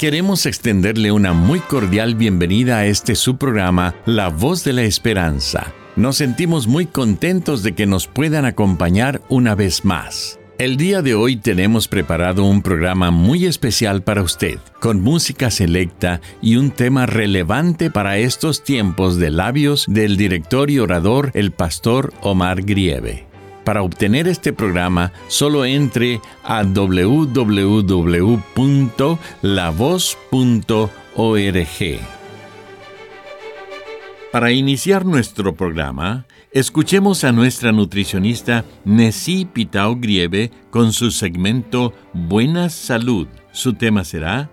Queremos extenderle una muy cordial bienvenida a este su programa, La Voz de la Esperanza. Nos sentimos muy contentos de que nos puedan acompañar una vez más. El día de hoy tenemos preparado un programa muy especial para usted, con música selecta y un tema relevante para estos tiempos de labios del director y orador el pastor Omar Grieve. Para obtener este programa, solo entre a www.lavoz.org. Para iniciar nuestro programa, escuchemos a nuestra nutricionista Nessie Pitao Grieve con su segmento Buena Salud. Su tema será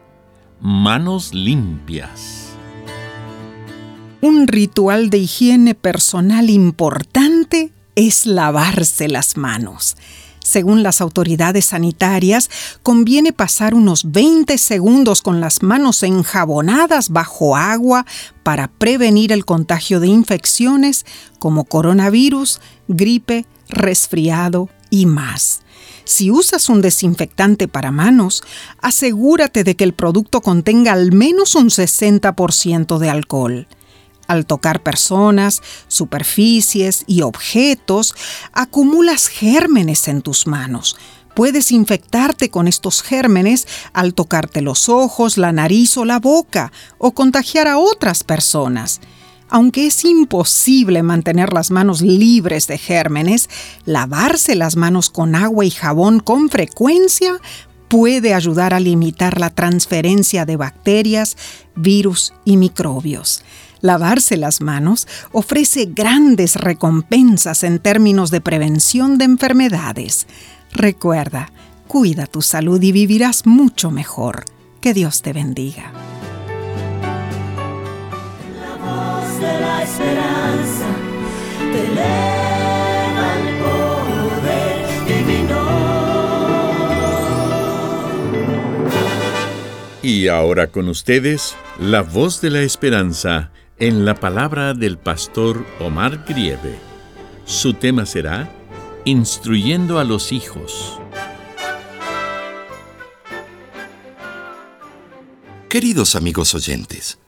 Manos limpias. Un ritual de higiene personal importante es lavarse las manos. Según las autoridades sanitarias, conviene pasar unos 20 segundos con las manos enjabonadas bajo agua para prevenir el contagio de infecciones como coronavirus, gripe, resfriado y más. Si usas un desinfectante para manos, asegúrate de que el producto contenga al menos un 60% de alcohol. Al tocar personas, superficies y objetos, acumulas gérmenes en tus manos. Puedes infectarte con estos gérmenes al tocarte los ojos, la nariz o la boca, o contagiar a otras personas. Aunque es imposible mantener las manos libres de gérmenes, lavarse las manos con agua y jabón con frecuencia puede ayudar a limitar la transferencia de bacterias, virus y microbios. Lavarse las manos ofrece grandes recompensas en términos de prevención de enfermedades. Recuerda, cuida tu salud y vivirás mucho mejor. Que Dios te bendiga. La voz de la esperanza te eleva al poder divino. Y ahora con ustedes, la voz de la esperanza en la palabra del pastor Omar Grieve. Su tema será Instruyendo a los hijos. Queridos amigos oyentes,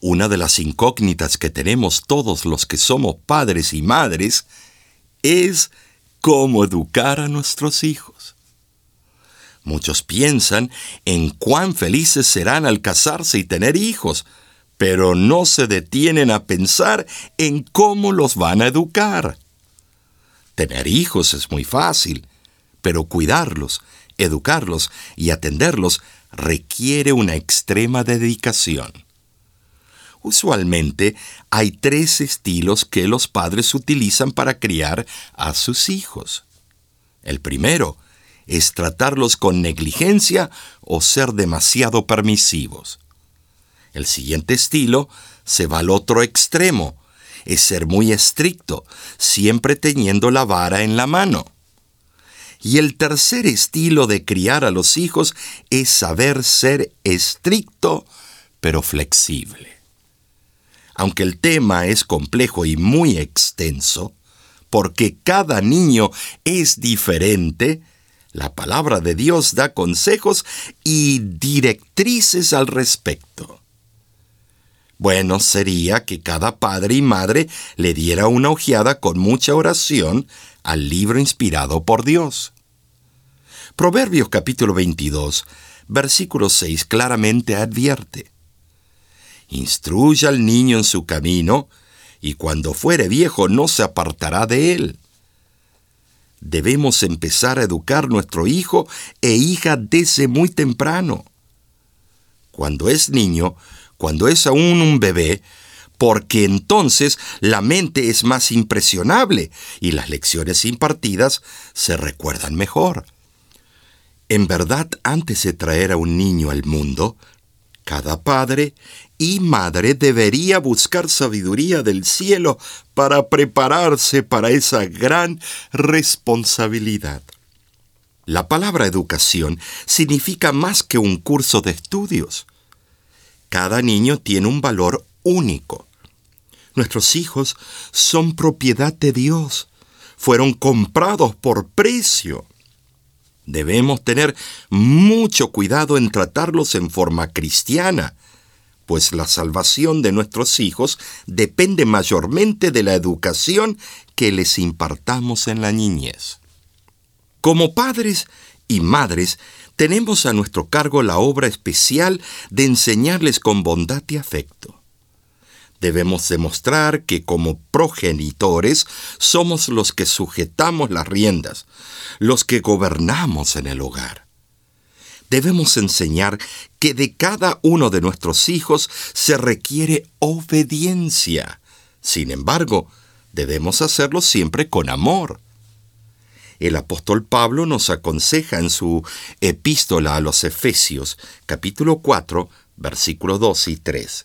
una de las incógnitas que tenemos todos los que somos padres y madres es cómo educar a nuestros hijos. Muchos piensan en cuán felices serán al casarse y tener hijos, pero no se detienen a pensar en cómo los van a educar. Tener hijos es muy fácil, pero cuidarlos, educarlos y atenderlos requiere una extrema dedicación. Usualmente hay tres estilos que los padres utilizan para criar a sus hijos. El primero es tratarlos con negligencia o ser demasiado permisivos. El siguiente estilo se va al otro extremo, es ser muy estricto, siempre teniendo la vara en la mano. Y el tercer estilo de criar a los hijos es saber ser estricto, pero flexible. Aunque el tema es complejo y muy extenso, porque cada niño es diferente, la palabra de Dios da consejos y directrices al respecto. Bueno sería que cada padre y madre le diera una ojeada con mucha oración al libro inspirado por Dios. Proverbios capítulo 22, versículo 6 claramente advierte. Instruya al niño en su camino, y cuando fuere viejo no se apartará de él. Debemos empezar a educar nuestro hijo e hija desde muy temprano. Cuando es niño, cuando es aún un bebé, porque entonces la mente es más impresionable y las lecciones impartidas se recuerdan mejor. En verdad, antes de traer a un niño al mundo, cada padre y madre debería buscar sabiduría del cielo para prepararse para esa gran responsabilidad. La palabra educación significa más que un curso de estudios. Cada niño tiene un valor único. Nuestros hijos son propiedad de Dios. Fueron comprados por precio. Debemos tener mucho cuidado en tratarlos en forma cristiana, pues la salvación de nuestros hijos depende mayormente de la educación que les impartamos en la niñez. Como padres y madres, tenemos a nuestro cargo la obra especial de enseñarles con bondad y afecto. Debemos demostrar que como progenitores somos los que sujetamos las riendas, los que gobernamos en el hogar. Debemos enseñar que de cada uno de nuestros hijos se requiere obediencia. Sin embargo, debemos hacerlo siempre con amor. El apóstol Pablo nos aconseja en su epístola a los Efesios, capítulo 4, versículos 2 y 3,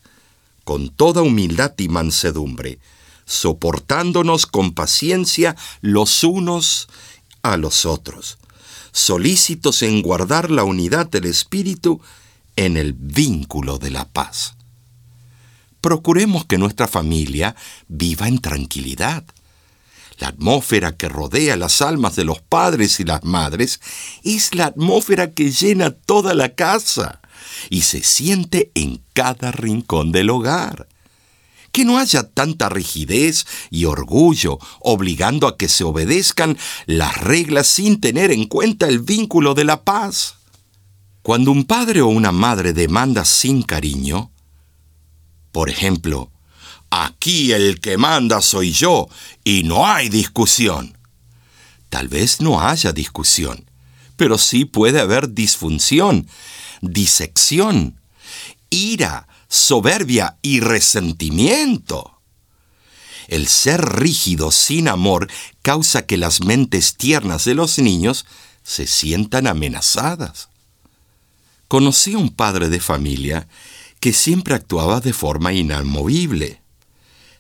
con toda humildad y mansedumbre, soportándonos con paciencia los unos a los otros, solícitos en guardar la unidad del Espíritu en el vínculo de la paz. Procuremos que nuestra familia viva en tranquilidad la atmósfera que rodea las almas de los padres y las madres es la atmósfera que llena toda la casa y se siente en cada rincón del hogar. Que no haya tanta rigidez y orgullo obligando a que se obedezcan las reglas sin tener en cuenta el vínculo de la paz. Cuando un padre o una madre demanda sin cariño, por ejemplo, Aquí el que manda soy yo y no hay discusión. Tal vez no haya discusión, pero sí puede haber disfunción, disección, ira, soberbia y resentimiento. El ser rígido sin amor causa que las mentes tiernas de los niños se sientan amenazadas. Conocí a un padre de familia que siempre actuaba de forma inamovible.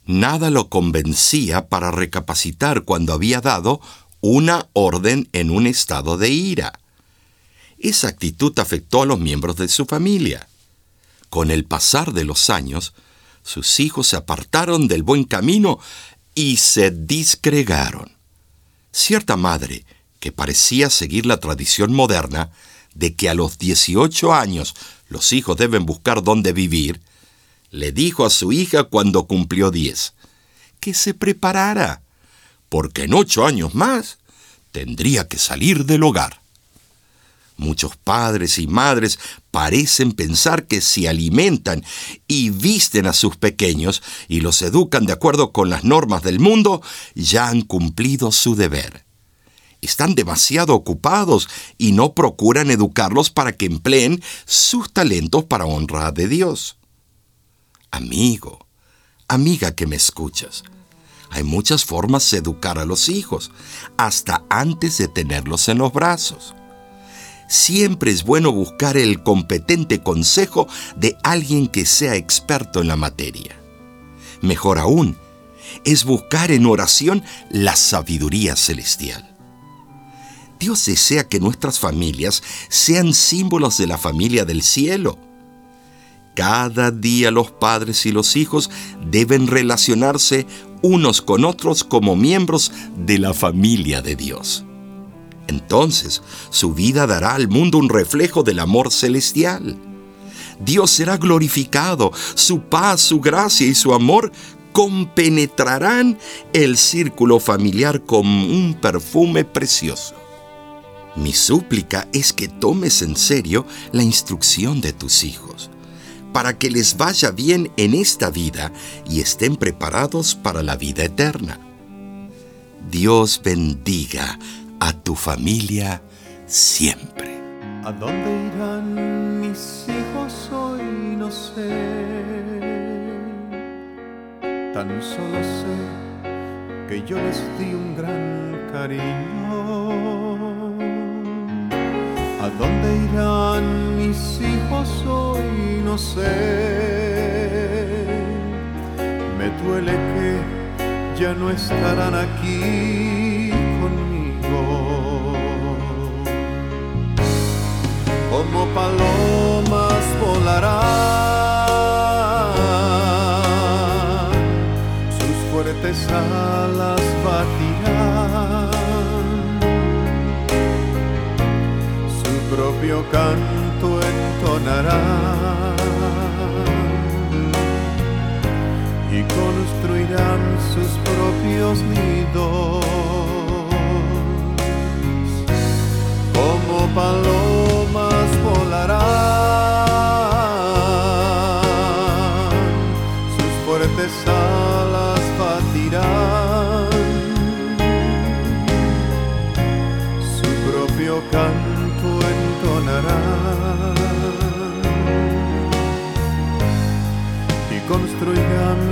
Nada lo convencía para recapacitar cuando había dado una orden en un estado de ira. Esa actitud afectó a los miembros de su familia. Con el pasar de los años, sus hijos se apartaron del buen camino y se disgregaron. Cierta madre, que parecía seguir la tradición moderna de que a los 18 años los hijos deben buscar dónde vivir, le dijo a su hija cuando cumplió diez, que se preparara, porque en ocho años más tendría que salir del hogar. Muchos padres y madres parecen pensar que si alimentan y visten a sus pequeños y los educan de acuerdo con las normas del mundo, ya han cumplido su deber. Están demasiado ocupados y no procuran educarlos para que empleen sus talentos para honra de Dios. Amigo, amiga que me escuchas, hay muchas formas de educar a los hijos, hasta antes de tenerlos en los brazos. Siempre es bueno buscar el competente consejo de alguien que sea experto en la materia. Mejor aún, es buscar en oración la sabiduría celestial. Dios desea que nuestras familias sean símbolos de la familia del cielo cada día los padres y los hijos deben relacionarse unos con otros como miembros de la familia de Dios. Entonces su vida dará al mundo un reflejo del amor celestial. Dios será glorificado, su paz, su gracia y su amor compenetrarán el círculo familiar como un perfume precioso. Mi súplica es que tomes en serio la instrucción de tus hijos para que les vaya bien en esta vida y estén preparados para la vida eterna. Dios bendiga a tu familia siempre. ¿A dónde irán mis hijos hoy? No sé. Tan solo sé que yo les di un gran cariño. ¿A dónde irán mis hijos hoy? No sé. Me duele que ya no estarán aquí y construirán sus propios nidos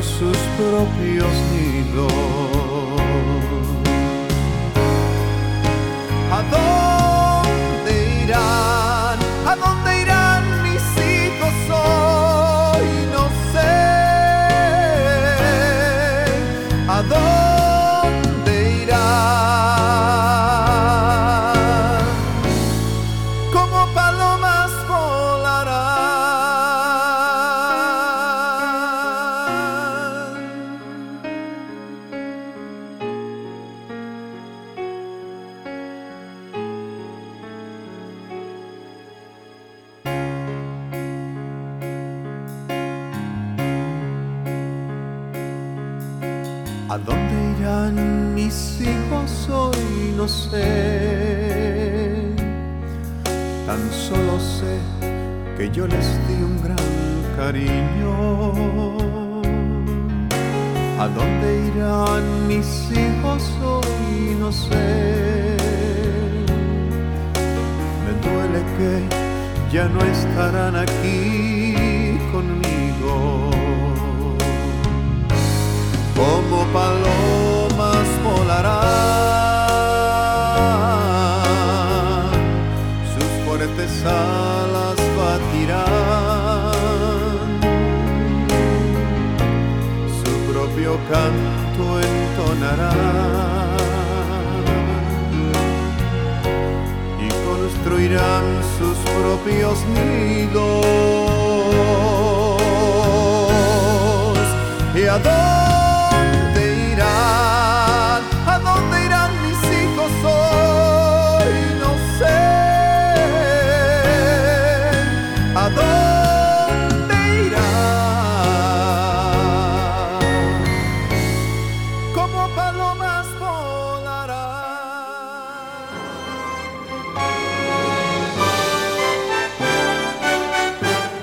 sus propios nidos. ¿A dónde irán mis hijos hoy? No sé. Tan solo sé que yo les di un gran cariño. ¿A dónde irán mis hijos hoy? No sé. Me duele que ya no estarán aquí conmigo como palomas volarán, sus fuertes alas batirán, su propio canto entonarán. Y construirán sus propios nidos. Y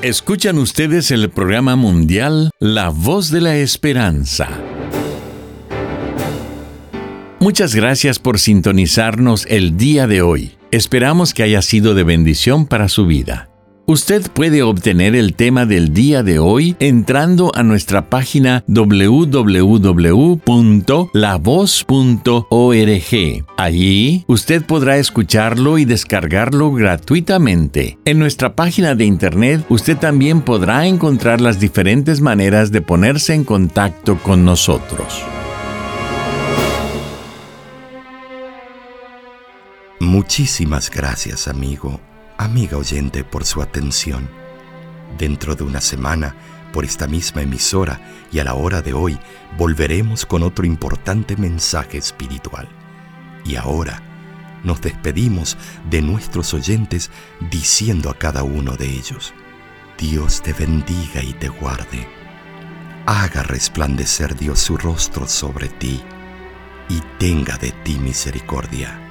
Escuchan ustedes el programa mundial La Voz de la Esperanza. Muchas gracias por sintonizarnos el día de hoy. Esperamos que haya sido de bendición para su vida. Usted puede obtener el tema del día de hoy entrando a nuestra página www.lavoz.org. Allí usted podrá escucharlo y descargarlo gratuitamente. En nuestra página de internet usted también podrá encontrar las diferentes maneras de ponerse en contacto con nosotros. Muchísimas gracias, amigo amiga oyente, por su atención. Dentro de una semana, por esta misma emisora y a la hora de hoy, volveremos con otro importante mensaje espiritual. Y ahora nos despedimos de nuestros oyentes diciendo a cada uno de ellos, Dios te bendiga y te guarde. Haga resplandecer Dios su rostro sobre ti y tenga de ti misericordia.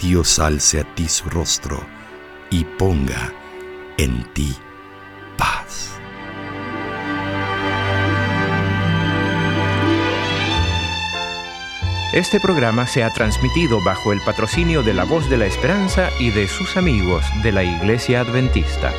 Dios alce a ti su rostro y ponga en ti paz. Este programa se ha transmitido bajo el patrocinio de la Voz de la Esperanza y de sus amigos de la Iglesia Adventista.